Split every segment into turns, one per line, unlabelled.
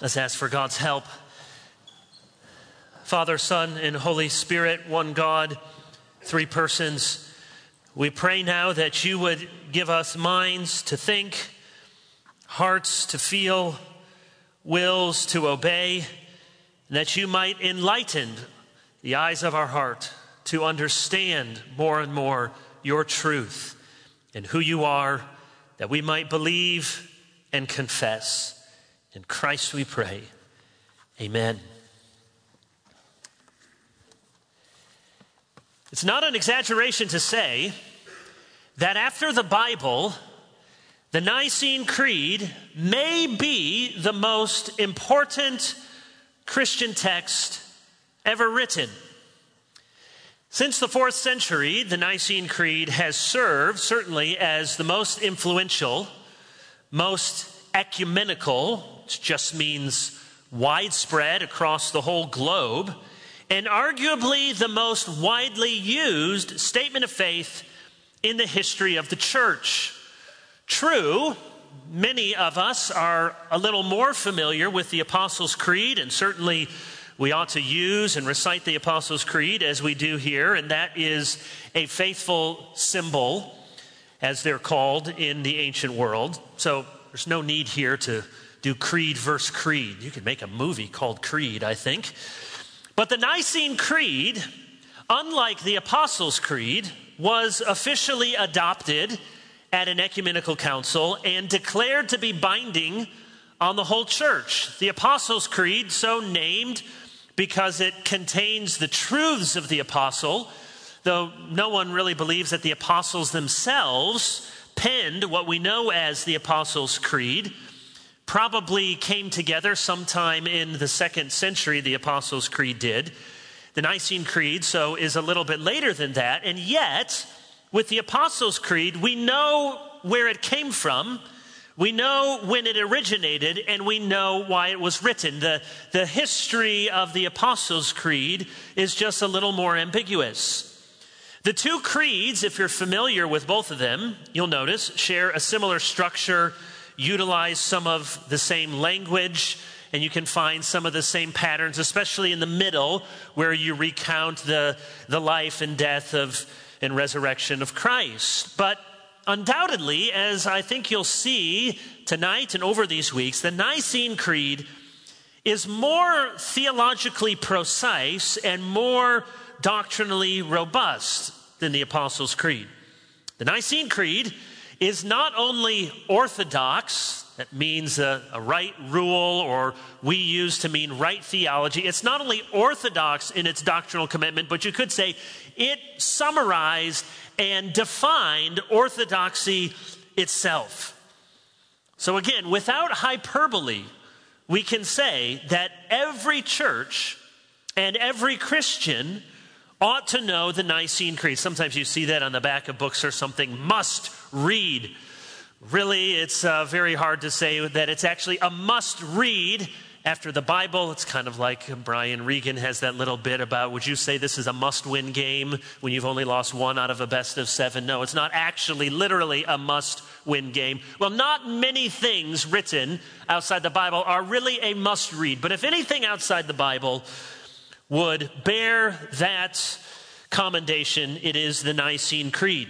Let's ask for God's help. Father, Son, and Holy Spirit, one God, three persons. We pray now that you would give us minds to think, hearts to feel, wills to obey, and that you might enlighten the eyes of our heart to understand more and more your truth and who you are, that we might believe and confess. In Christ we pray. Amen. It's not an exaggeration to say that after the Bible, the Nicene Creed may be the most important Christian text ever written. Since the fourth century, the Nicene Creed has served certainly as the most influential, most ecumenical, just means widespread across the whole globe, and arguably the most widely used statement of faith in the history of the church. True, many of us are a little more familiar with the Apostles' Creed, and certainly we ought to use and recite the Apostles' Creed as we do here, and that is a faithful symbol, as they're called in the ancient world. So there's no need here to do creed versus creed. You could make a movie called Creed, I think. But the Nicene Creed, unlike the Apostles' Creed, was officially adopted at an ecumenical council and declared to be binding on the whole church. The Apostles' Creed, so named because it contains the truths of the apostle, though no one really believes that the apostles themselves penned what we know as the Apostles' Creed probably came together sometime in the second century, the Apostles' Creed did. The Nicene Creed, so, is a little bit later than that. And yet, with the Apostles' Creed, we know where it came from. We know when it originated and we know why it was written. The, the history of the Apostles' Creed is just a little more ambiguous. The two creeds, if you're familiar with both of them, you'll notice, share a similar structure utilize some of the same language and you can find some of the same patterns, especially in the middle where you recount the, the life and death of and resurrection of Christ. But undoubtedly, as I think you'll see tonight and over these weeks, the Nicene Creed is more theologically precise and more doctrinally robust than the Apostles' Creed. The Nicene Creed is not only orthodox, that means a, a, right rule, or we use to mean right theology. It's not only orthodox in its doctrinal commitment, but you could say it summarized and defined orthodoxy itself. So, again, without hyperbole, we can say that every church and every Christian ought to know the Nicene Creed. Sometimes you see that on the back of books or something, must read. Really, it's uh, very hard to say that it's actually a must read after the Bible. It's kind of like Brian Regan has that little bit about would you say this is a must win game when you've only lost one out of a best of seven? No, it's not actually literally a must win game. Well, not many things written outside the Bible are really a must read, but if anything outside the Bible, would bear that commendation, it is the Nicene Creed.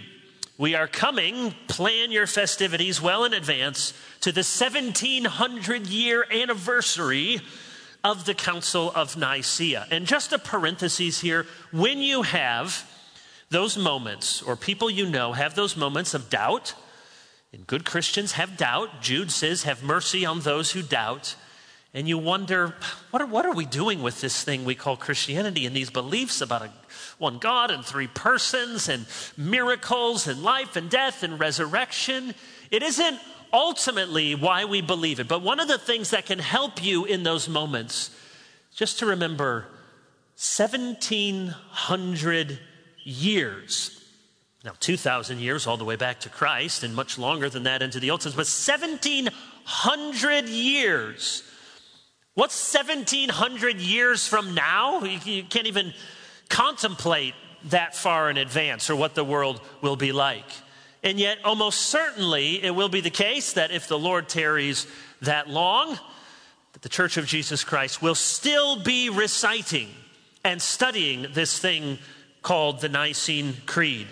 We are coming, plan your festivities well in advance, to the 1700 year anniversary of the Council of Nicaea. And just a parenthesis here when you have those moments, or people you know have those moments of doubt, and good Christians have doubt, Jude says, have mercy on those who doubt and you wonder, what are, what are we doing with this thing we call Christianity and these beliefs about a, one God and three persons and miracles and life and death and resurrection? It isn't ultimately why we believe it, but one of the things that can help you in those moments, just to remember 1700 years. Now, 2,000 years all the way back to Christ, and much longer than that into the Old Testament, but 1,700 years What's 1700 years from now? You can't even contemplate that far in advance or what the world will be like. And yet, almost certainly, it will be the case that if the Lord tarries that long, that the Church of Jesus Christ will still be reciting and studying this thing called the Nicene Creed.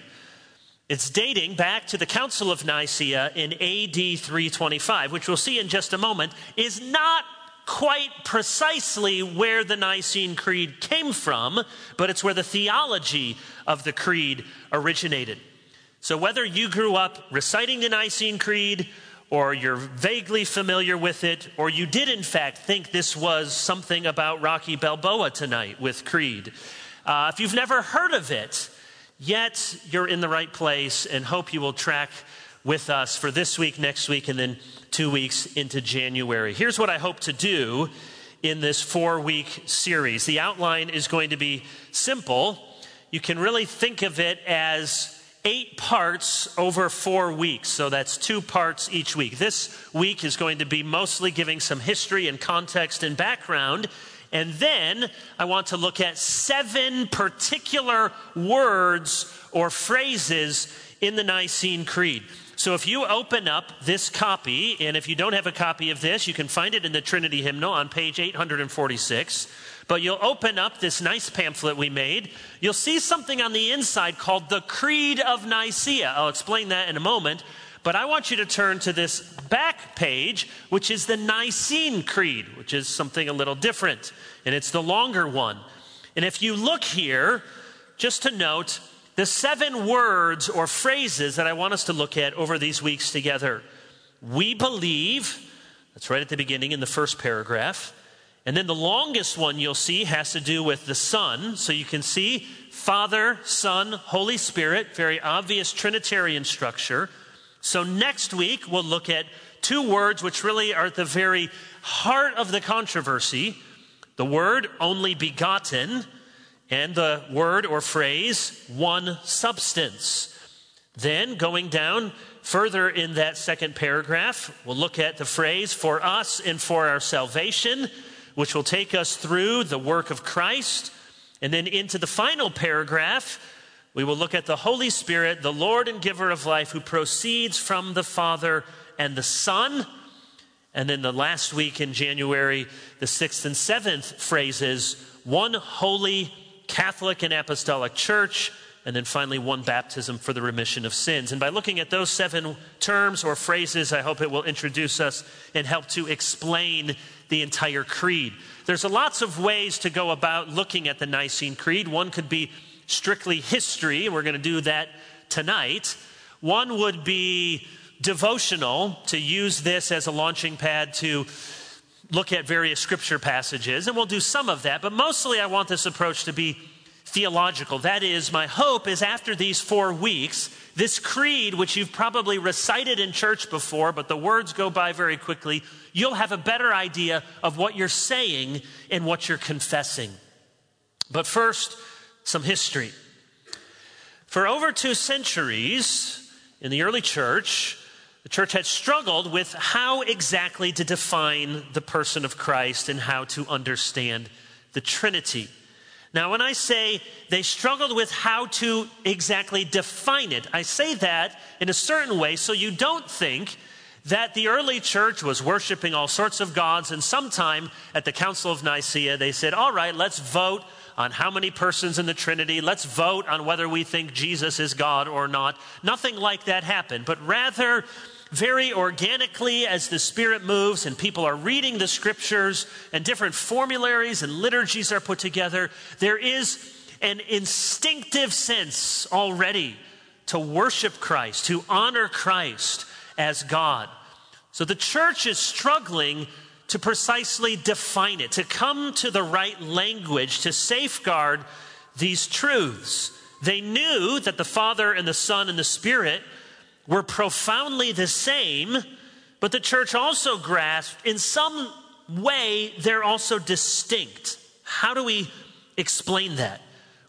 It's dating back to the Council of Nicaea in AD 325, which we'll see in just a moment, is not quite precisely where the Nicene Creed came from, but it's where the theology of the Creed originated. So, whether you grew up reciting the Nicene Creed, or you're vaguely familiar with it, or you did in fact think this was something about Rocky Balboa tonight with Creed, uh, if you've never heard of it, yet you're in the right place and hope you will track with us for this week, next week, and then two weeks into January. Here's what I hope to do in this four week series. The outline is going to be simple. You can really think of it as eight parts over four weeks. So that's two parts each week. This week is going to be mostly giving some history and context and background. And then I want to look at seven particular words or phrases in the Nicene Creed. So if you open up this copy, and if you don't have a copy of this, you can find it in the Trinity hymnal on page 846. But you'll open up this nice pamphlet we made. You'll see something on the inside called the Creed of Nicaea. I'll explain that in a moment. But I want you to turn to this back page, which is the Nicene Creed, which is something a little different. And it's the longer one. And if you look here, just to note, the seven words or phrases that I want us to look at over these weeks together. We believe, that's right at the beginning in the first paragraph. And then the longest one you'll see has to do with the Son. So you can see Father, Son, Holy Spirit, very obvious Trinitarian structure. So next week we'll look at two words which really are at the very heart of the controversy the word only begotten and the word or phrase, one substance. Then, going down further in that second paragraph, we'll look at the phrase for us and for our salvation, which will take us through the work of Christ. And then into the final paragraph, we will look at the Holy Spirit, the Lord and giver of life, who proceeds from the Father and the Son. And then the last week in January, the sixth and seventh phrases one holy Catholic and Apostolic Church, and then finally one baptism for the remission of sins. And by looking at those seven terms or phrases, I hope it will introduce us and help to explain the entire creed. There's lots of ways to go about looking at the Nicene Creed. One could be strictly history, we're going to do that tonight. One would be devotional, to use this as a launching pad to look at various scripture passages, and we'll do some of that, but mostly I want this approach to be theological. That is, my hope is after these four weeks, this creed, which you've probably recited in church before, but the words go by very quickly, you'll have a better idea of what you're saying and what you're confessing. But first, some history. For over two centuries in the early church, the church had struggled with how exactly to define the person of Christ and how to understand the Trinity. Now, when I say they struggled with how to exactly define it, I say that in a certain way so you don't think that the early church was worshiping all sorts of gods, and sometime at the Council of Nicaea, they said, All right, let's vote on how many persons in the Trinity. Let's vote on whether we think Jesus is God or not. Nothing like that happened, but rather, very organically as the Spirit moves and people are reading the scriptures and different formularies and liturgies are put together, there is an instinctive sense already to worship Christ, to honor Christ as God. So the church is struggling to precisely define it, to come to the right language, to safeguard these truths. They knew that the Father and the Son and the Spirit were profoundly the same, but the church also grasped in some way they're also distinct. How do we explain that?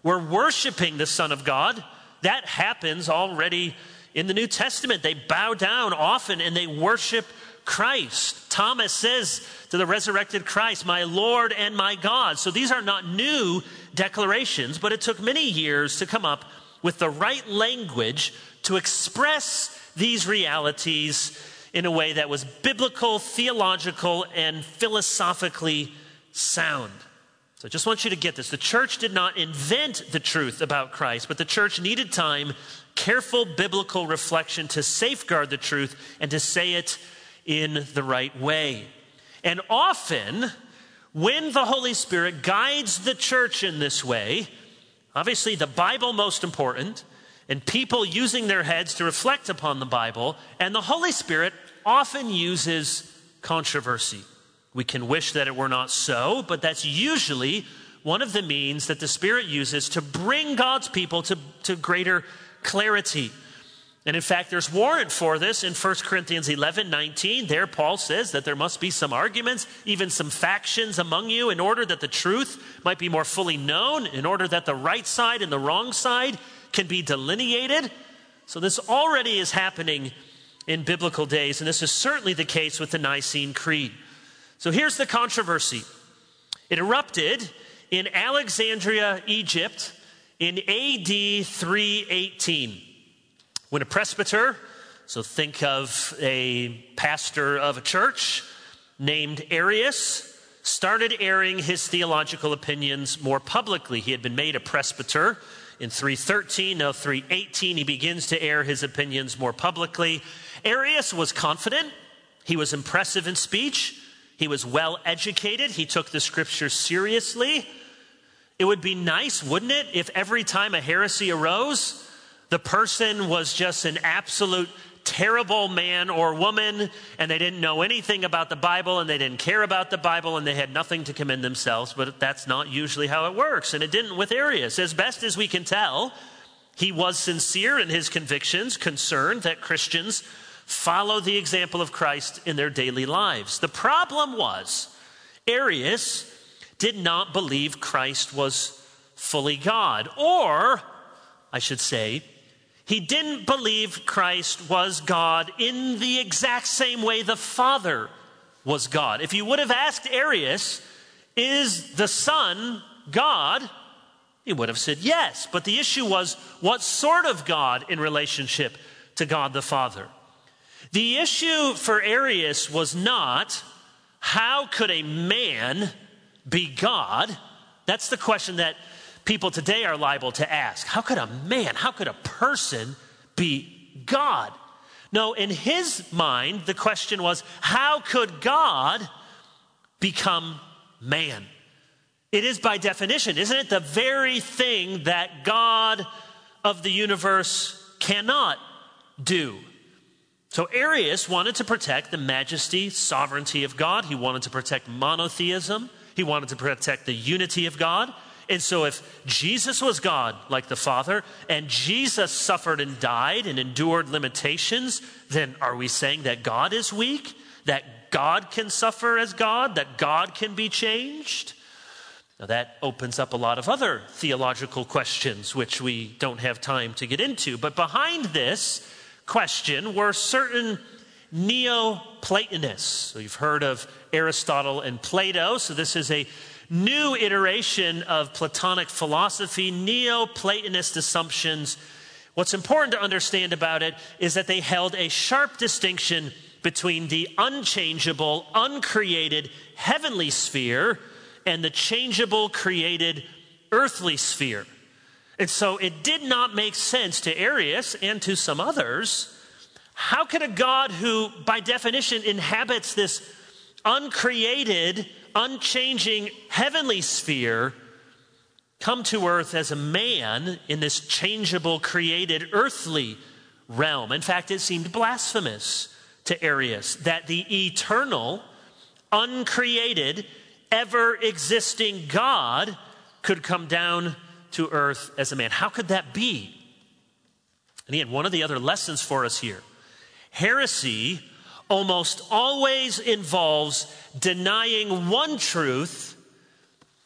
We're worshiping the Son of God. That happens already in the New Testament. They bow down often and they worship Christ. Thomas says to the resurrected Christ, My Lord and my God. So these are not new declarations, but it took many years to come up with the right language to express these realities in a way that was biblical, theological, and philosophically sound. So I just want you to get this. The church did not invent the truth about Christ, but the church needed time, careful biblical reflection to safeguard the truth and to say it in the right way. And often, when the Holy Spirit guides the church in this way, obviously the Bible most important, and people using their heads to reflect upon the Bible, and the Holy Spirit often uses controversy. We can wish that it were not so, but that's usually one of the means that the Spirit uses to bring God's people to, to greater clarity. And in fact, there's warrant for this in 1 Corinthians 11 19. There, Paul says that there must be some arguments, even some factions among you, in order that the truth might be more fully known, in order that the right side and the wrong side can be delineated. So, this already is happening in biblical days, and this is certainly the case with the Nicene Creed. So, here's the controversy it erupted in Alexandria, Egypt in AD 318 when a presbyter, so think of a pastor of a church named Arius, started airing his theological opinions more publicly. He had been made a presbyter in 313, now 318, he begins to air his opinions more publicly. Arius was confident, he was impressive in speech, he was well educated, he took the scriptures seriously. It would be nice, wouldn't it, if every time a heresy arose, the person was just an absolute terrible man or woman, and they didn't know anything about the Bible, and they didn't care about the Bible, and they had nothing to commend themselves. But that's not usually how it works. And it didn't with Arius. As best as we can tell, he was sincere in his convictions, concerned that Christians follow the example of Christ in their daily lives. The problem was, Arius did not believe Christ was fully God, or, I should say, he didn't believe Christ was God in the exact same way the Father was God. If you would have asked Arius, is the Son God? He would have said yes. But the issue was what sort of God in relationship to God the Father? The issue for Arius was not how could a man be God? That's the question that people today are liable to ask how could a man, how could a person be God? No, in his mind, the question was how could God become man? It is by definition, isn't it? The very thing that God of the universe cannot do. So Arius wanted to protect the majesty, sovereignty of God. He wanted to protect monotheism. He wanted to protect the unity of God. And so, if Jesus was God like the Father, and Jesus suffered and died and endured limitations, then are we saying that God is weak? That God can suffer as God? That God can be changed? Now, that opens up a lot of other theological questions, which we don't have time to get into. But behind this question were certain Neoplatonists. So, you've heard of Aristotle and Plato. So, this is a new iteration of Platonic philosophy, Neoplatonist assumptions. What's important to understand about it is that they held a sharp distinction between the unchangeable, uncreated heavenly sphere and the changeable, created earthly sphere. And so it did not make sense to Arius and to some others. How could a God who, by definition, inhabits this uncreated, unchanging heavenly sphere come to earth as a man in this changeable, created earthly realm. In fact, it seemed blasphemous to Arius that the eternal, uncreated, ever existing God could come down to earth as a man. How could that be? And again, one of the other lessons for us here heresy almost always involves denying one truth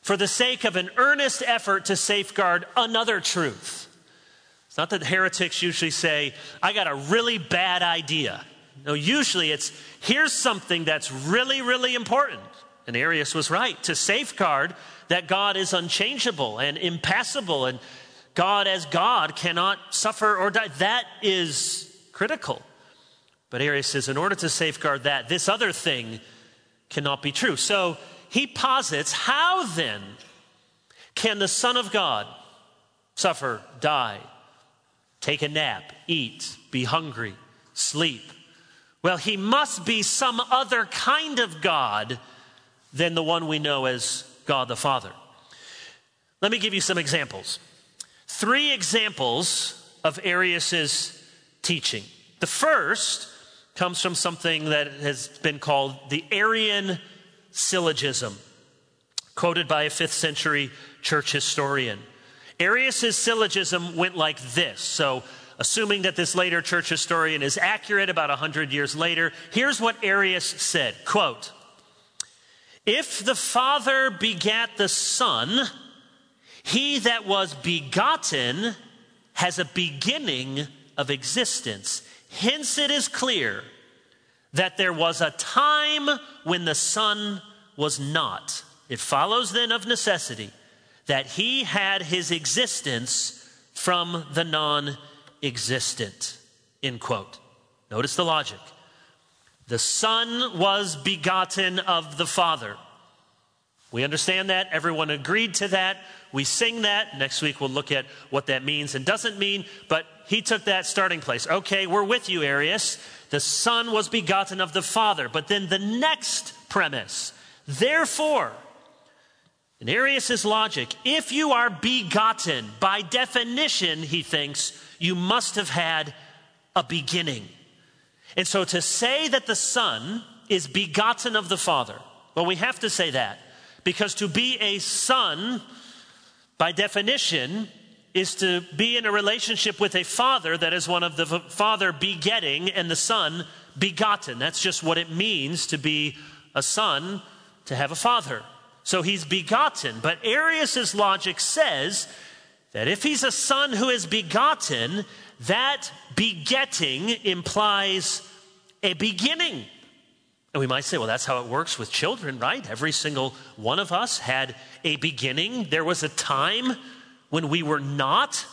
for the sake of an earnest effort to safeguard another truth. It's not that heretics usually say, I got a really bad idea. No, usually it's, here's something that's really, really important. And Arius was right to safeguard that God is unchangeable and impassible and God as God cannot suffer or die. That is critical. But Arius says, in order to safeguard that, this other thing cannot be true. So he posits, how then can the Son of God suffer, die, take a nap, eat, be hungry, sleep? Well, he must be some other kind of God than the one we know as God the Father. Let me give you some examples. Three examples of Arius's teaching. The first comes from something that has been called the Arian syllogism, quoted by a fifth century church historian. Arius's syllogism went like this. So, assuming that this later church historian is accurate about 100 years later, here's what Arius said quote, If the Father begat the Son, he that was begotten has a beginning of existence. Hence, it is clear that there was a time when the Son was not. It follows then of necessity that he had his existence from the non existent. End quote. Notice the logic. The Son was begotten of the Father. We understand that. Everyone agreed to that. We sing that. Next week we'll look at what that means and doesn't mean, but he took that starting place. Okay, we're with you, Arius. The Son was begotten of the Father. But then the next premise, therefore, in Arius' logic, if you are begotten, by definition, he thinks, you must have had a beginning. And so to say that the Son is begotten of the Father, well, we have to say that because to be a son by definition, is to be in a relationship with a father that is one of the father begetting and the son begotten. That's just what it means to be a son, to have a father. So he's begotten. But Arius's logic says that if he's a son who is begotten, that begetting implies a beginning. And we might say, well, that's how it works with children, right? Every single one of us had a beginning. There was a time when we were not,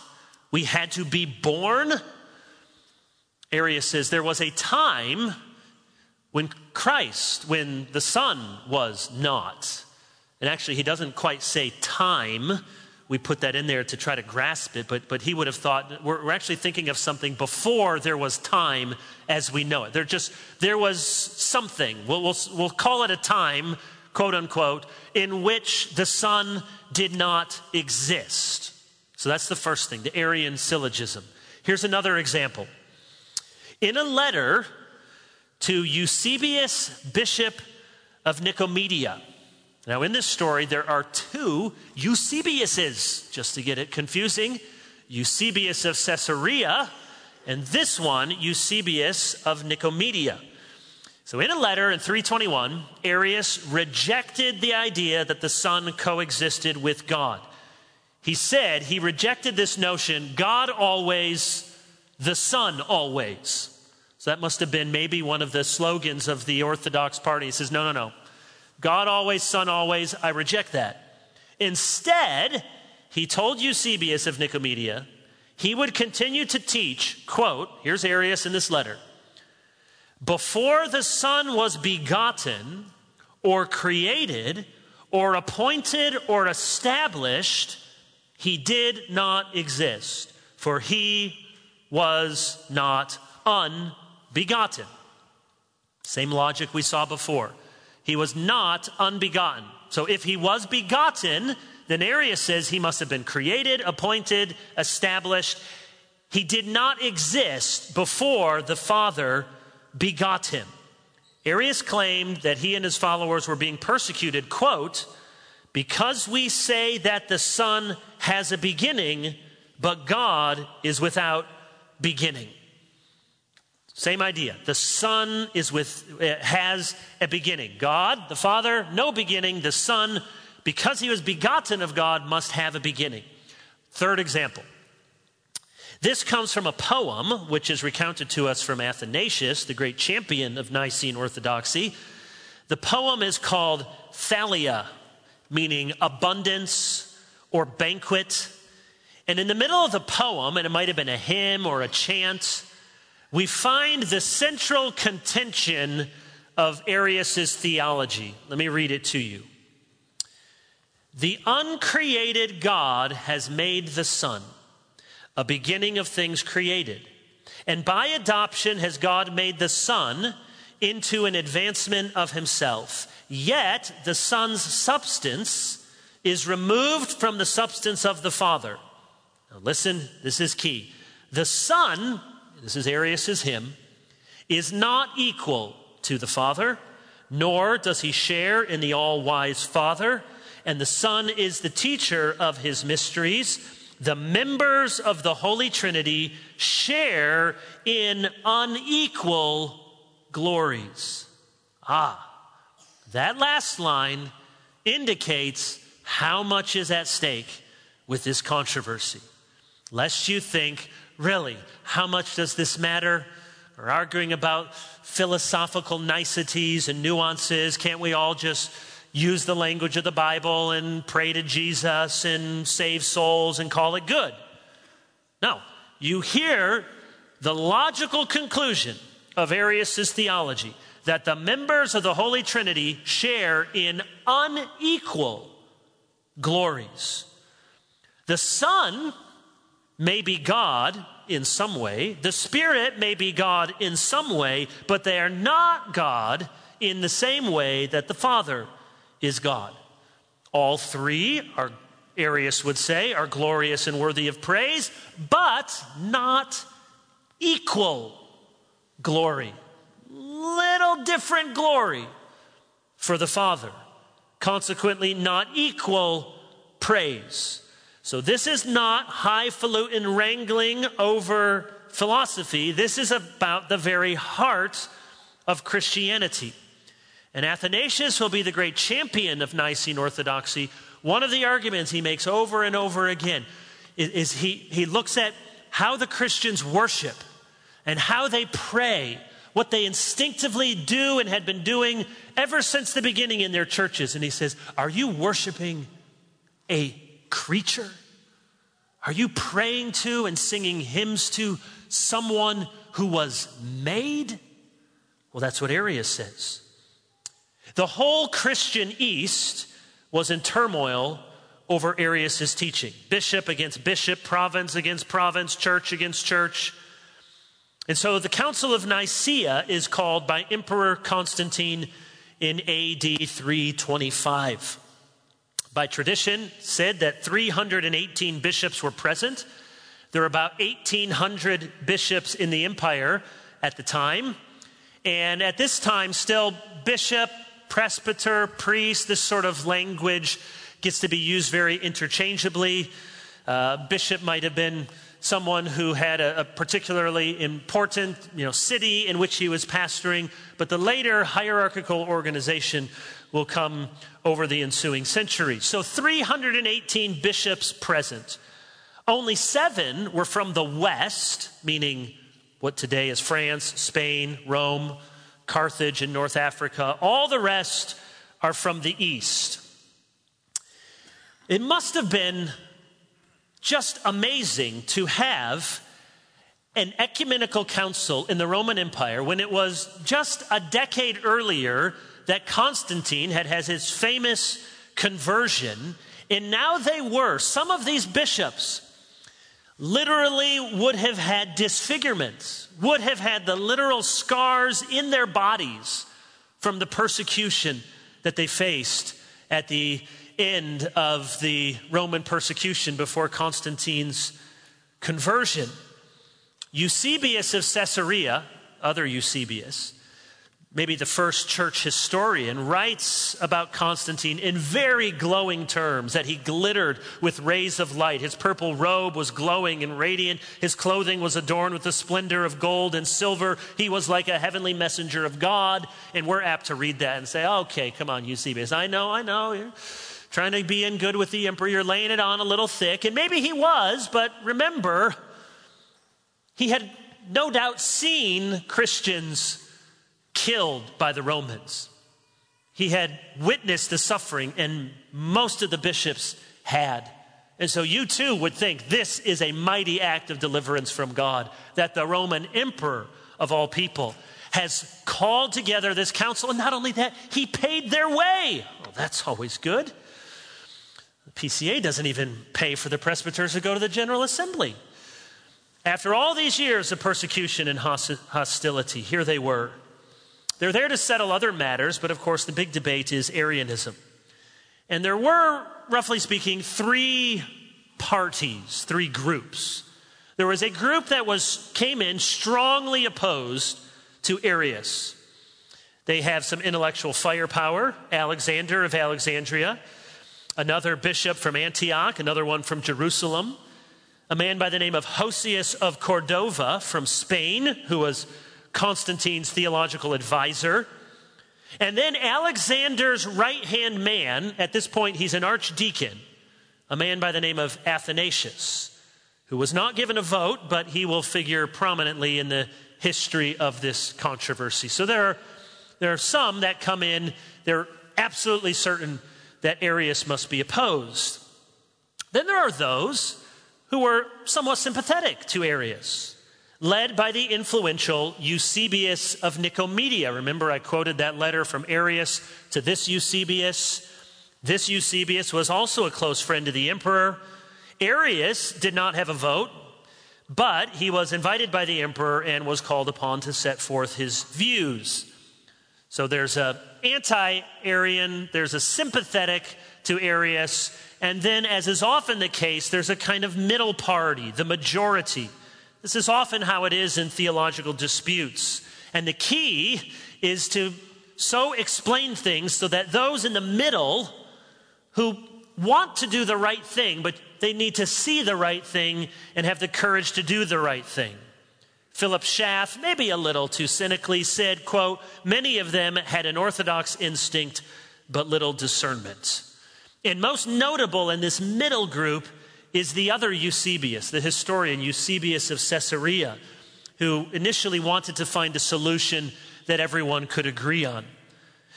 we had to be born. Arius says there was a time when Christ, when the Son was not. And actually, he doesn't quite say time we put that in there to try to grasp it, but, but he would have thought we're, we're actually thinking of something before there was time as we know it. There just there was something. We'll, we'll, we'll call it a time, quote unquote, in which the Son did not exist. So that's the first thing, the Arian syllogism. Here's another example. In a letter to Eusebius, Bishop of Nicomedia, now, in this story, there are two Eusebiuses, just to get it confusing Eusebius of Caesarea, and this one, Eusebius of Nicomedia. So, in a letter in 321, Arius rejected the idea that the Son coexisted with God. He said he rejected this notion God always, the Son always. So, that must have been maybe one of the slogans of the Orthodox party. He says, no, no, no. God always, Son always. I reject that. Instead, he told Eusebius of Nicomedia he would continue to teach, quote, here's Arius in this letter. Before the Son was begotten or created or appointed or established, he did not exist, for he was not unbegotten. Same logic we saw before. He was not unbegotten. So if he was begotten, then Arius says he must have been created, appointed, established. He did not exist before the Father begot him. Arius claimed that he and his followers were being persecuted, quote, because we say that the Son has a beginning, but God is without beginning. Same idea. The Son is with, uh, has a beginning. God, the Father, no beginning. The Son, because he was begotten of God, must have a beginning. Third example. This comes from a poem which is recounted to us from Athanasius, the great champion of Nicene Orthodoxy. The poem is called Thalia, meaning abundance or banquet. And in the middle of the poem, and it might have been a hymn or a chant, we find the central contention of Arius' theology. Let me read it to you. The uncreated God has made the Son, a beginning of things created. And by adoption has God made the Son into an advancement of himself. Yet the Son's substance is removed from the substance of the Father. Now listen, this is key. The Son, this is Arius' hymn, is not equal to the Father, nor does he share in the all wise Father. And the Son is the teacher of his mysteries. The members of the Holy Trinity share in unequal glories. Ah, that last line indicates how much is at stake with this controversy. Lest you think, really, how much does this matter? We're arguing about philosophical niceties and nuances. Can't we all just use the language of the Bible and pray to Jesus and save souls and call it good? No. You hear the logical conclusion of Arius' theology that the members of the Holy Trinity share in unequal glories. The Son may be God in some way, the Spirit may be God in some way, but they are not God in the same way that the Father is God. All three are, Arius would say, are glorious and worthy of praise, but not equal glory. Little different glory for the Father. Consequently, not equal praise. So, this is not highfalutin wrangling over philosophy. This is about the very heart of Christianity. And Athanasius will be the great champion of Nicene orthodoxy. One of the arguments he makes over and over again is, is he, he looks at how the Christians worship and how they pray, what they instinctively do and had been doing ever since the beginning in their churches. And he says, Are you worshiping a creature? Are you praying to and singing hymns to someone who was made? Well, that's what Arius says. The whole Christian East was in turmoil over Arius' teaching bishop against bishop, province against province, church against church. And so the Council of Nicaea is called by Emperor Constantine in AD 325 by tradition, said that 318 bishops were present. There were about 1,800 bishops in the empire at the time. And at this time, still, bishop, presbyter, priest, this sort of language gets to be used very interchangeably. Uh, bishop might have been someone who had a, a, particularly important you know, city in which he was pastoring, but the later hierarchical organization will come over the ensuing centuries. So 318 bishops present. Only seven were from the West, meaning what today is France, Spain, Rome, Carthage, and North Africa. All the rest are from the East. It must have been just amazing to have an ecumenical council in the Roman Empire when it was just a decade earlier that Constantine had had his famous conversion, and now they were, some of these bishops literally would have had disfigurements, would have had the literal scars in their bodies from the persecution that they faced at the end of the Roman persecution before Constantine's conversion. Eusebius of Caesarea, other Eusebius, maybe the first church historian, writes about Constantine in very glowing terms that he glittered with rays of light. His purple robe was glowing and radiant. His clothing was adorned with the splendor of gold and silver. He was like a heavenly messenger of God. And we're apt to read that and say, okay, come on, Eusebius. I know, I know. You're trying to be in good with the emperor. You're laying it on a little thick. And maybe he was, but remember, he had no doubt seen Christians killed by the Romans. He had witnessed the suffering, and most of the bishops had. And so you too would think this is a mighty act of deliverance from God that the Roman emperor of all people, has called together this council. And not only that, he paid their way. Well, that's always good. The PCA doesn't even pay for the presbyters to go to the General Assembly. After all these years of persecution and hostility, here they were. They're there to settle other matters, but of course, the big debate is Arianism. And there were, roughly speaking, three parties, three groups. There was a group that was came in strongly opposed to Arius. They have some intellectual firepower. Alexander of Alexandria, another bishop from Antioch, another one from Jerusalem, a man by the name of Hosius of Cordova from Spain, who was Constantine's theological advisor. And then Alexander's right hand man, at this point, he's an archdeacon, a man by the name of Athanasius, who was not given a vote, but he will figure prominently in the history of this controversy. So there are, there are some that come in, they're absolutely certain that Arius must be opposed. Then there are those who are somewhat sympathetic to Arius, led by the influential Eusebius of Nicomedia. Remember, I quoted that letter from Arius to this Eusebius. This Eusebius was also a close friend to the emperor. Arius did not have a vote, but he was invited by the emperor and was called upon to set forth his views. So there's a anti-Arian, there's a sympathetic to Arius, and then as is often the case, there's a kind of middle party, the majority. This is often how it is in theological disputes. And the key is to so explain things so that those in the middle who want to do the right thing, but they need to see the right thing and have the courage to do the right thing. Philip Schaff, maybe a little too cynically, said, quote, many of them had an orthodox instinct, but little discernment. And most notable in this middle group is the other Eusebius, the historian Eusebius of Caesarea, who initially wanted to find a solution that everyone could agree on.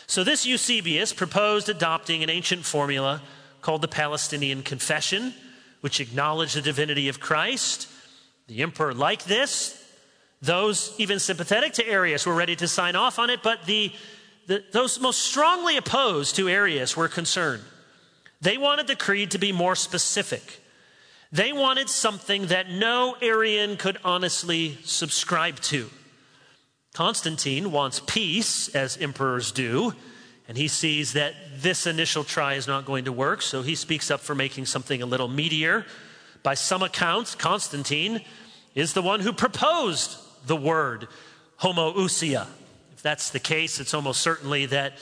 So this Eusebius proposed adopting an ancient formula called the Palestinian Confession, which acknowledged the divinity of Christ. The emperor liked this. Those even sympathetic to Arius were ready to sign off on it, but the, the, those most strongly opposed to Arius were concerned. They wanted the creed to be more specific. They wanted something that no Arian could honestly subscribe to. Constantine wants peace, as emperors do, and he sees that this initial try is not going to work, so he speaks up for making something a little meatier. By some accounts, Constantine is the one who proposed the word homoousia. If that's the case, it's almost certainly that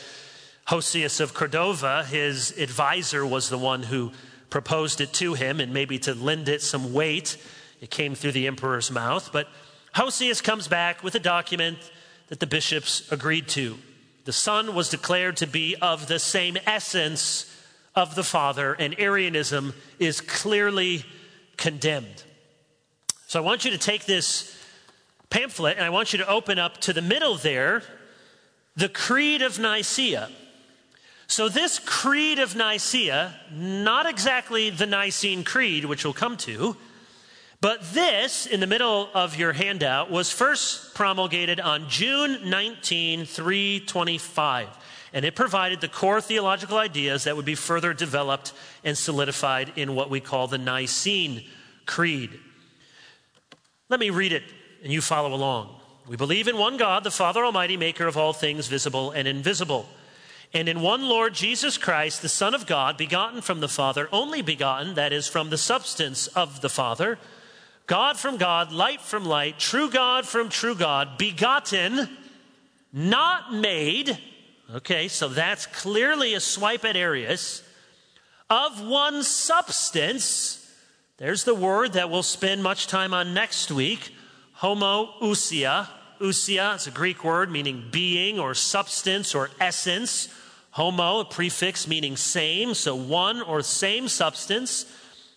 Hosius of Cordova, his advisor, was the one who proposed it to him, and maybe to lend it some weight, it came through the emperor's mouth. But Hosius comes back with a document that the bishops agreed to. The Son was declared to be of the same essence of the Father, and Arianism is clearly condemned. So I want you to take this pamphlet and I want you to open up to the middle there the Creed of Nicaea. So, this Creed of Nicaea, not exactly the Nicene Creed, which we'll come to, but this, in the middle of your handout, was first promulgated on June 19, 325. And it provided the core theological ideas that would be further developed and solidified in what we call the Nicene Creed. Let me read it and you follow along. We believe in one God, the Father Almighty, maker of all things visible and invisible. And in one Lord Jesus Christ, the Son of God, begotten from the Father, only begotten, that is, from the substance of the Father God from God, light from light, true God from true God, begotten, not made. Okay, so that's clearly a swipe at Arius. Of one substance. There's the word that we'll spend much time on next week. Homoousia. Ousia is a Greek word meaning being or substance or essence. Homo, a prefix meaning same, so one or same substance.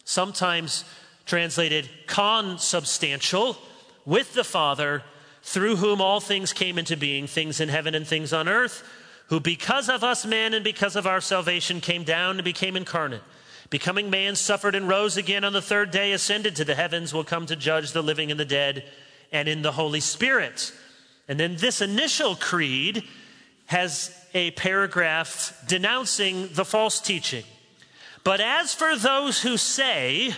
Sometimes translated consubstantial, with the Father, through whom all things came into being, things in heaven and things on earth, who because of us men and because of our salvation came down and became incarnate. Becoming man, suffered and rose again on the third day, ascended to the heavens, will come to judge the living and the dead, and in the Holy Spirit, And then this initial creed has a paragraph denouncing the false teaching. But as for those who say,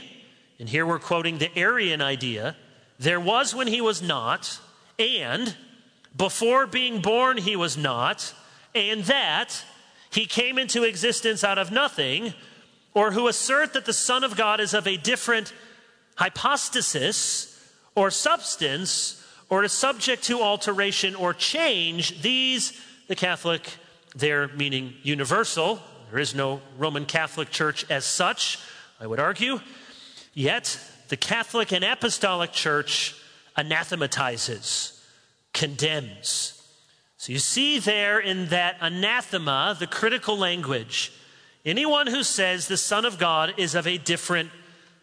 and here we're quoting the Arian idea, there was when he was not, and before being born he was not, and that he came into existence out of nothing, or who assert that the Son of God is of a different hypostasis or substance, or is subject to alteration or change, these, the Catholic, their meaning universal, there is no Roman Catholic Church as such, I would argue. Yet, the Catholic and Apostolic Church anathematizes, condemns. So you see there in that anathema the critical language. Anyone who says the Son of God is of a different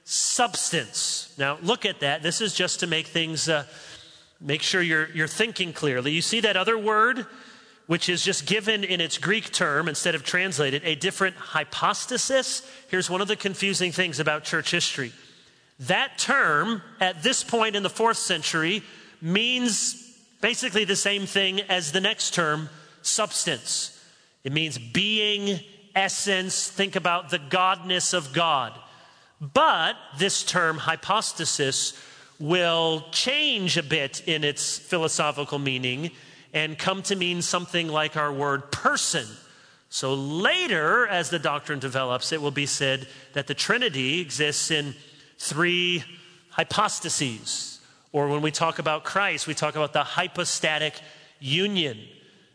substance. Now, look at that. This is just to make things, uh, make sure you're, you're thinking clearly. You see that other word? which is just given in its Greek term instead of translated, a different hypostasis. Here's one of the confusing things about church history. That term, at this point in the fourth century, means basically the same thing as the next term, substance. It means being, essence. Think about the godness of God. But this term, hypostasis, will change a bit in its philosophical meaning and come to mean something like our word person. So later, as the doctrine develops, it will be said that the Trinity exists in three hypostases. Or when we talk about Christ, we talk about the hypostatic union.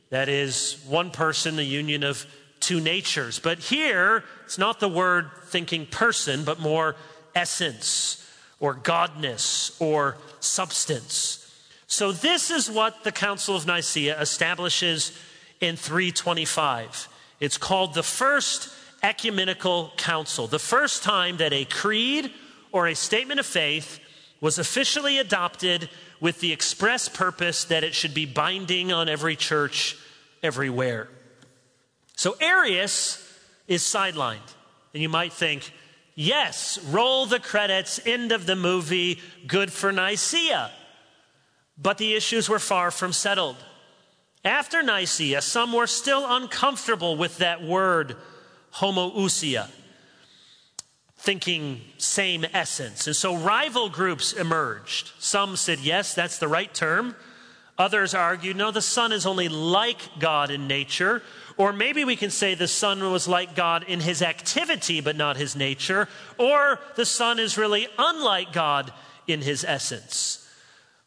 That is one person, the union of two natures. But here, it's not the word thinking person, but more essence or godness or substance. So, this is what the Council of Nicaea establishes in 325. It's called the First Ecumenical Council, the first time that a creed or a statement of faith was officially adopted with the express purpose that it should be binding on every church everywhere. So, Arius is sidelined. And you might think, yes, roll the credits, end of the movie, good for Nicaea. But the issues were far from settled. After Nicaea, some were still uncomfortable with that word, homoousia, thinking same essence. And so rival groups emerged. Some said, yes, that's the right term. Others argued, no, the Son is only like God in nature. Or maybe we can say the Son was like God in his activity, but not his nature. Or the Son is really unlike God in his essence.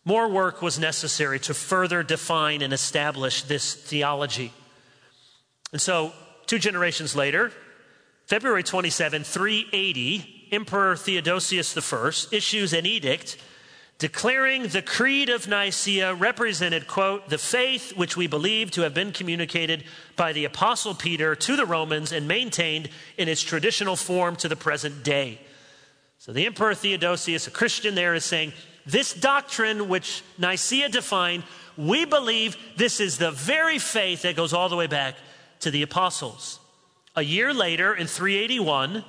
More work was necessary to further define and establish this theology. And so, two generations later, February 27, 380, Emperor Theodosius I issues an edict declaring the Creed of Nicaea represented, quote, the faith which we believe to have been communicated by the Apostle Peter to the Romans and maintained in its traditional form to the present day. So the Emperor Theodosius, a Christian there, is saying, this doctrine which Nicaea defined, we believe this is the very faith that goes all the way back to the apostles. A year later, in 381,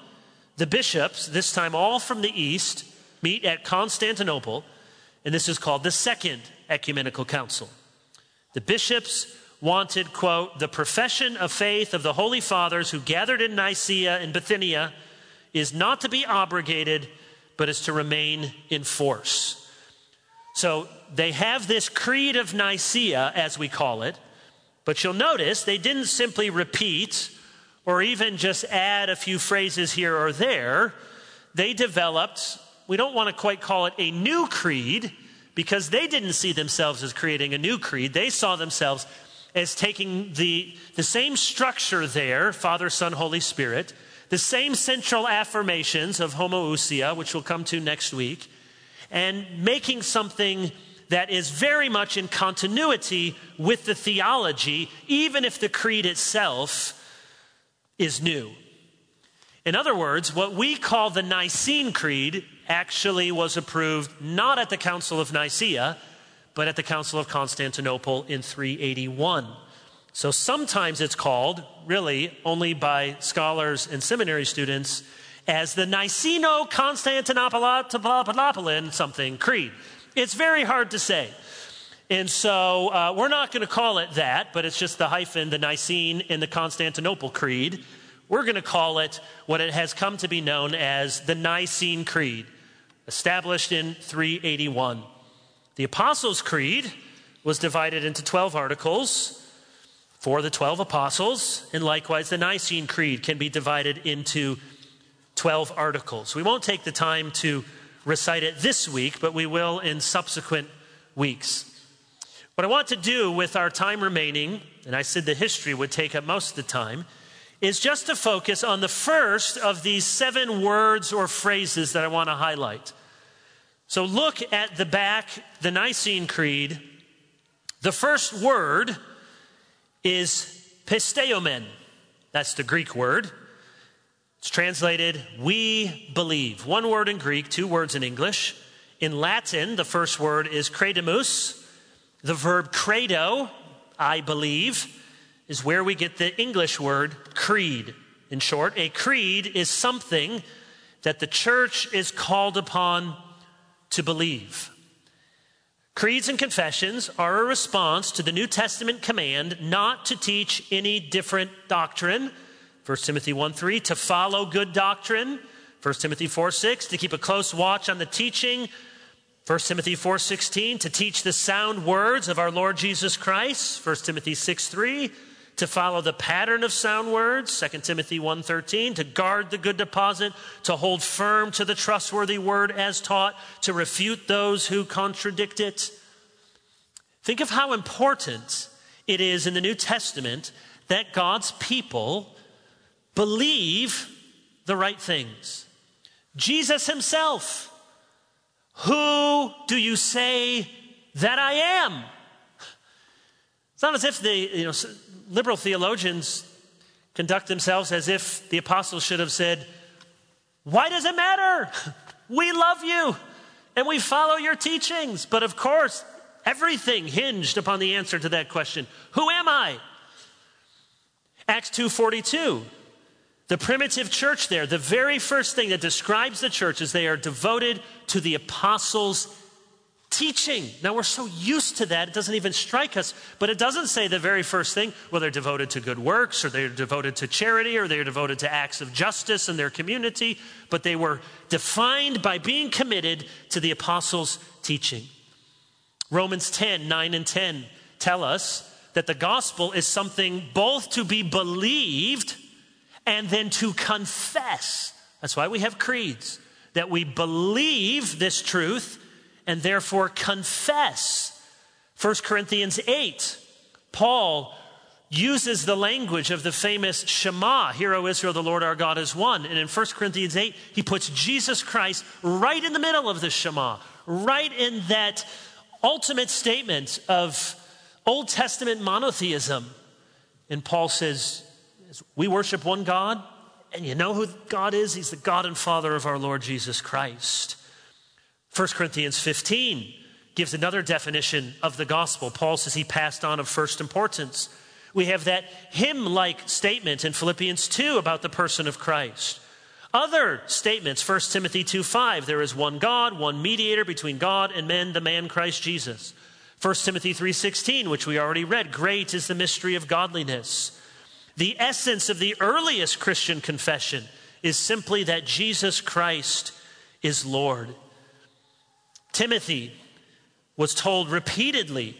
the bishops, this time all from the east, meet at Constantinople, and this is called the Second Ecumenical Council. The bishops wanted, quote, the profession of faith of the holy fathers who gathered in Nicaea and Bithynia is not to be abrogated, but is to remain in force. So they have this creed of Nicaea, as we call it, but you'll notice they didn't simply repeat or even just add a few phrases here or there. They developed, we don't want to quite call it a new creed because they didn't see themselves as creating a new creed. They saw themselves as taking the, the same structure there Father, Son, Holy Spirit, the same central affirmations of homoousia, which we'll come to next week and making something that is very much in continuity with the theology, even if the creed itself is new. In other words, what we call the Nicene Creed actually was approved not at the Council of Nicaea, but at the Council of Constantinople in 381. So sometimes it's called, really only by scholars and seminary students, as the Niceno Constantinopolitan something creed. It's very hard to say. And so uh, we're not going to call it that, but it's just the hyphen, the Nicene and the Constantinople Creed. We're going to call it what it has come to be known as the Nicene Creed, established in 381. The Apostles' Creed was divided into 12 articles for the 12 apostles, and likewise the Nicene Creed can be divided into 12 articles. We won't take the time to recite it this week, but we will in subsequent weeks. What I want to do with our time remaining, and I said the history would take up most of the time, is just to focus on the first of these seven words or phrases that I want to highlight. So look at the back, the Nicene Creed. The first word is pisteuomen. That's the Greek word. It's translated, we believe. One word in Greek, two words in English. In Latin, the first word is credimus, the verb credo, I believe, is where we get the English word creed. In short, a creed is something that the church is called upon to believe. Creeds and confessions are a response to the New Testament command not to teach any different doctrine. 1 Timothy 1 3, to follow good doctrine. 1 Timothy 4 6, to keep a close watch on the teaching 1 Timothy 4:16 to teach the sound words of our Lord Jesus Christ, 1 Timothy 6:3 to follow the pattern of sound words, 2 Timothy 1:13 to guard the good deposit, to hold firm to the trustworthy word as taught, to refute those who contradict it. Think of how important it is in the New Testament that God's people believe the right things. Jesus himself who do you say that I am? It's not as if the you know, liberal theologians conduct themselves as if the apostles should have said, Why does it matter? We love you and we follow your teachings. But of course, everything hinged upon the answer to that question Who am I? Acts 2:42 the primitive church there, the very first thing that describes the church is they are devoted to the apostles' teaching. Now, we're so used to that, it doesn't even strike us, but it doesn't say the very first thing, well, they're devoted to good works, or they're devoted to charity, or they're devoted to acts of justice in their community, but they were defined by being committed to the apostles' teaching. Romans 10 9 and 10 tell us that the gospel is something both to be believed and then to confess. That's why we have creeds, that we believe this truth and therefore confess. 1 Corinthians 8, Paul uses the language of the famous Shema, Hear, O Israel, the Lord our God is one. And in 1 Corinthians 8, he puts Jesus Christ right in the middle of the Shema, right in that ultimate statement of Old Testament monotheism. And Paul says, we worship one God, and you know who God is? He's the God and Father of our Lord Jesus Christ. 1 Corinthians 15 gives another definition of the gospel. Paul says he passed on of first importance. We have that hymn like statement in Philippians 2 about the person of Christ. Other statements, 1 Timothy 2 5, there is one God, one mediator between God and men, the man Christ Jesus. 1 Timothy 3:16, which we already read, great is the mystery of godliness. The essence of the earliest Christian confession is simply that Jesus Christ is Lord. Timothy was told repeatedly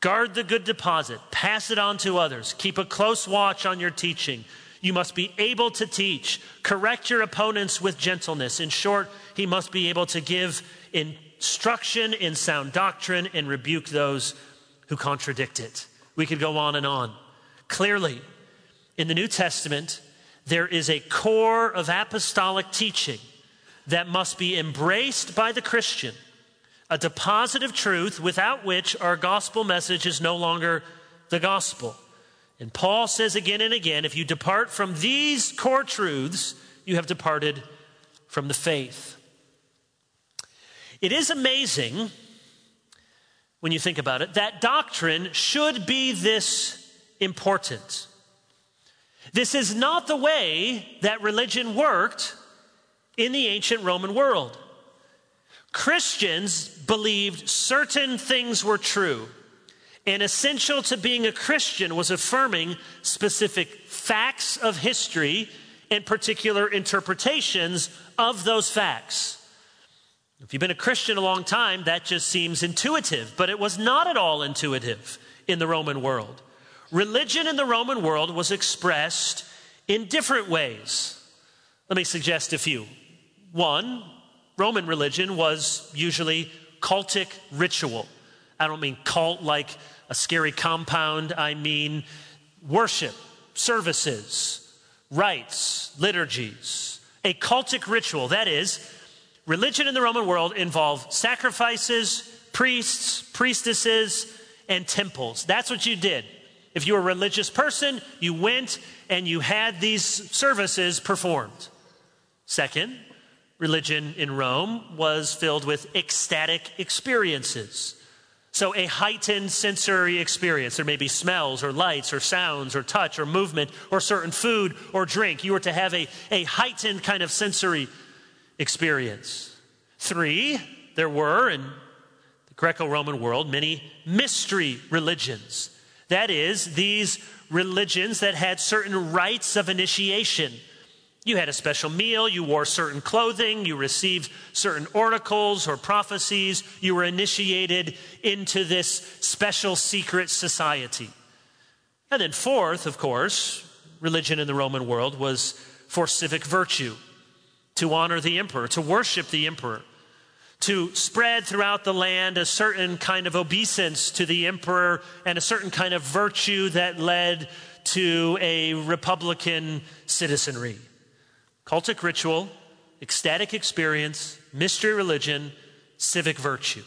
guard the good deposit, pass it on to others, keep a close watch on your teaching. You must be able to teach, correct your opponents with gentleness. In short, he must be able to give instruction in sound doctrine and rebuke those who contradict it. We could go on and on. Clearly, in the New Testament, there is a core of apostolic teaching that must be embraced by the Christian, a deposit of truth without which our gospel message is no longer the gospel. And Paul says again and again if you depart from these core truths, you have departed from the faith. It is amazing when you think about it that doctrine should be this important. This is not the way that religion worked in the ancient Roman world. Christians believed certain things were true. And essential to being a Christian was affirming specific facts of history and particular interpretations of those facts. If you've been a Christian a long time, that just seems intuitive, but it was not at all intuitive in the Roman world. Religion in the Roman world was expressed in different ways. Let me suggest a few. One, Roman religion was usually cultic ritual. I don't mean cult like a scary compound, I mean worship, services, rites, liturgies, a cultic ritual. That is, religion in the Roman world involved sacrifices, priests, priestesses, and temples. That's what you did. If you were a religious person, you went and you had these services performed. Second, religion in Rome was filled with ecstatic experiences. So, a heightened sensory experience. There may be smells or lights or sounds or touch or movement or certain food or drink. You were to have a, a heightened kind of sensory experience. Three, there were in the Greco Roman world many mystery religions. That is, these religions that had certain rites of initiation you had a special meal, you wore certain clothing, you received certain oracles or prophecies, you were initiated into this special secret society. And then, fourth, of course, religion in the Roman world was for civic virtue, to honor the emperor, to worship the emperor, to spread throughout the land a certain kind of obeisance to the emperor and a certain kind of virtue that led to a republican citizenry. Cultic ritual, ecstatic experience, mystery religion, civic virtue.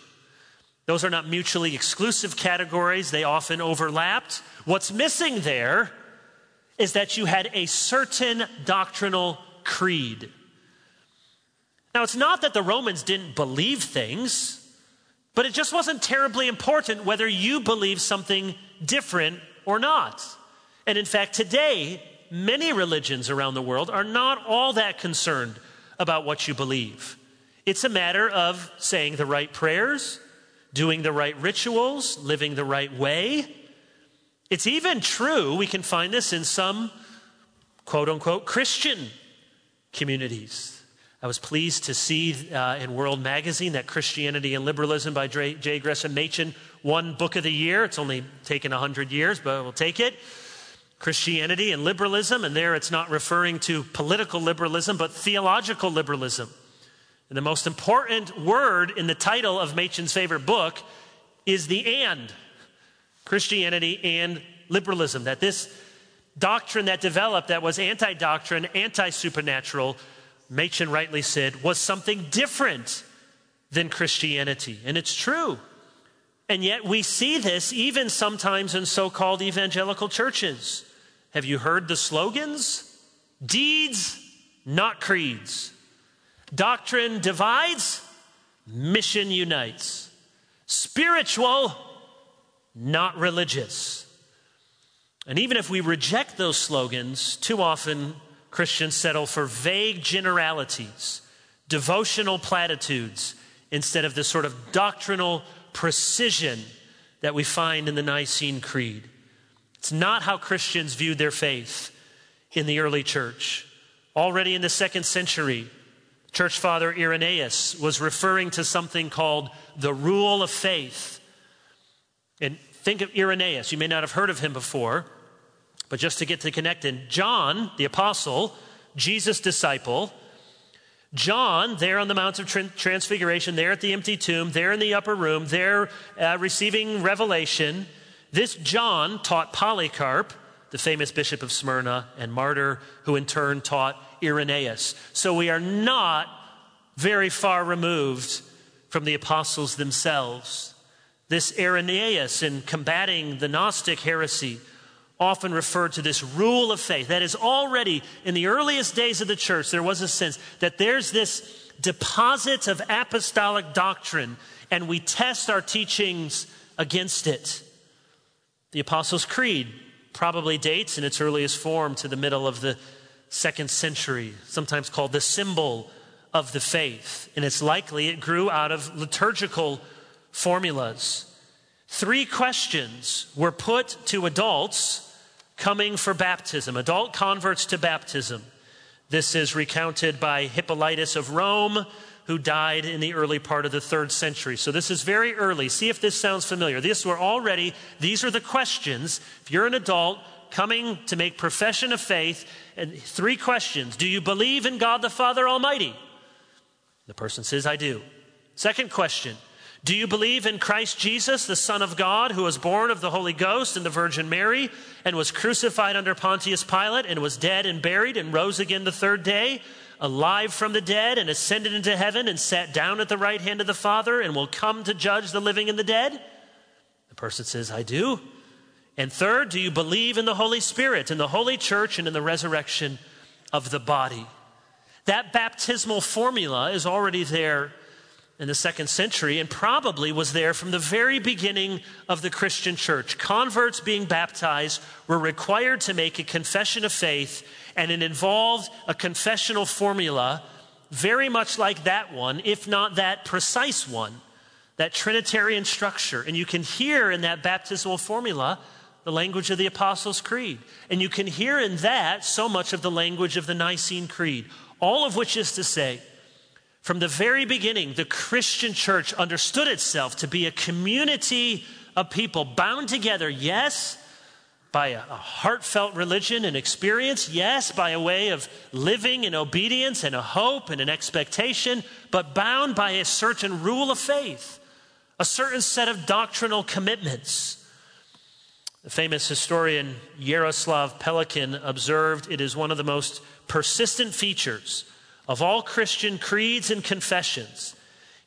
Those are not mutually exclusive categories, they often overlapped. What's missing there is that you had a certain doctrinal creed. Now, it's not that the Romans didn't believe things, but it just wasn't terribly important whether you believe something different or not. And in fact, today, many religions around the world are not all that concerned about what you believe. It's a matter of saying the right prayers, doing the right rituals, living the right way. It's even true, we can find this in some quote unquote Christian communities. I was pleased to see uh, in World Magazine that Christianity and Liberalism by J. Gresham Machen won Book of the Year. It's only taken 100 years, but we'll take it. Christianity and liberalism, and there it's not referring to political liberalism, but theological liberalism. And the most important word in the title of Machen's favorite book is the and Christianity and liberalism. That this doctrine that developed that was anti doctrine, anti supernatural, Machen rightly said, was something different than Christianity. And it's true. And yet we see this even sometimes in so called evangelical churches. Have you heard the slogans? Deeds, not creeds. Doctrine divides, mission unites. Spiritual, not religious. And even if we reject those slogans, too often Christians settle for vague generalities, devotional platitudes, instead of the sort of doctrinal precision that we find in the Nicene Creed. It's not how Christians viewed their faith in the early church. Already in the second century, church father Irenaeus was referring to something called the rule of faith. And think of Irenaeus. You may not have heard of him before, but just to get to connect in, John, the apostle, Jesus' disciple, John, there on the Mount of Transfiguration, there at the empty tomb, there in the upper room, there uh, receiving revelation, this John taught Polycarp, the famous bishop of Smyrna and martyr, who in turn taught Irenaeus. So we are not very far removed from the apostles themselves. This Irenaeus, in combating the Gnostic heresy, often referred to this rule of faith. That is already in the earliest days of the church, there was a sense that there's this deposit of apostolic doctrine, and we test our teachings against it. The Apostles' Creed probably dates in its earliest form to the middle of the second century, sometimes called the symbol of the faith, and it's likely it grew out of liturgical formulas. Three questions were put to adults coming for baptism, adult converts to baptism. This is recounted by Hippolytus of Rome, who died in the early part of the third century. So this is very early. See if this sounds familiar. These were already, these are the questions. If you're an adult coming to make profession of faith, and three questions Do you believe in God the Father Almighty? The person says, I do. Second question Do you believe in Christ Jesus, the Son of God, who was born of the Holy Ghost and the Virgin Mary, and was crucified under Pontius Pilate, and was dead and buried, and rose again the third day? Alive from the dead and ascended into heaven and sat down at the right hand of the Father and will come to judge the living and the dead? The person says, I do. And third, do you believe in the Holy Spirit, in the Holy Church, and in the resurrection of the body? That baptismal formula is already there in the second century and probably was there from the very beginning of the Christian church. Converts being baptized were required to make a confession of faith and it involved a confessional formula very much like that one, if not that precise one, that Trinitarian structure. And you can hear in that baptismal formula the language of the Apostles' Creed. And you can hear in that so much of the language of the Nicene Creed, all of which is to say, from the very beginning, the Christian church understood itself to be a community of people bound together, yes, by a, heartfelt religion and experience, yes, by a way of living in obedience and a hope and an expectation, but bound by a certain rule of faith, a certain set of doctrinal commitments. The famous historian Jaroslav Pelikan observed it is one of the most persistent features of all Christian creeds and confessions.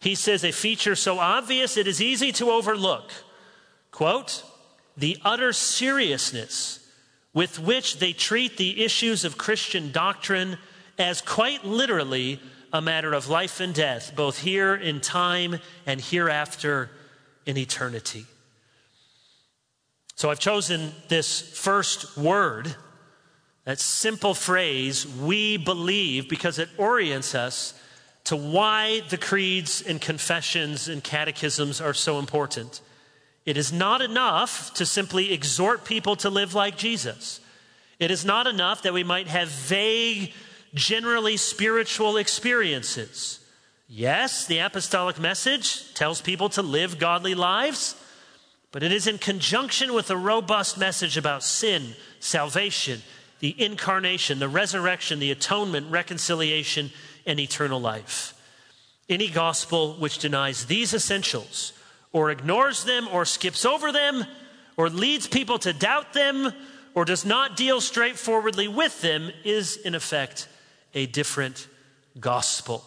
He says a feature so obvious it is easy to overlook. Quote, the utter seriousness with which they treat the issues of Christian doctrine as quite literally a matter of life and death, both here in time and hereafter in eternity. So I've chosen this first word, that simple phrase, we believe, because it orients us to why the creeds and confessions and catechisms are so important. It is not enough to simply exhort people to live like Jesus. It is not enough that we might have vague, generally spiritual experiences. Yes, the apostolic message tells people to live godly lives, but it is in conjunction with a robust message about sin, salvation, the incarnation, the resurrection, the atonement, reconciliation, and eternal life. Any gospel which denies these essentials or ignores them or skips over them or leads people to doubt them or does not deal straightforwardly with them is, in effect, a different gospel.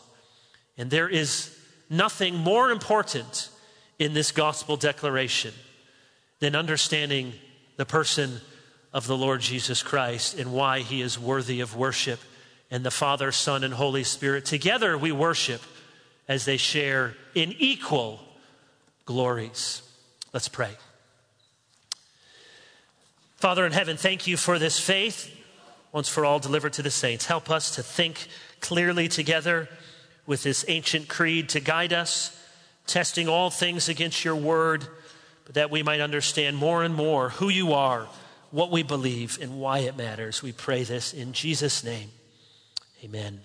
And there is nothing more important in this gospel declaration than understanding the person of the Lord Jesus Christ and why he is worthy of worship. And the Father, Son, and Holy Spirit together we worship as they share in equal glories. Let's pray. Father in heaven, thank you for this faith, once for all delivered to the saints. Help us to think clearly together with this ancient creed to guide us, testing all things against your word, but that we might understand more and more who you are, what we believe, and why it matters. We pray this in Jesus' name. Amen.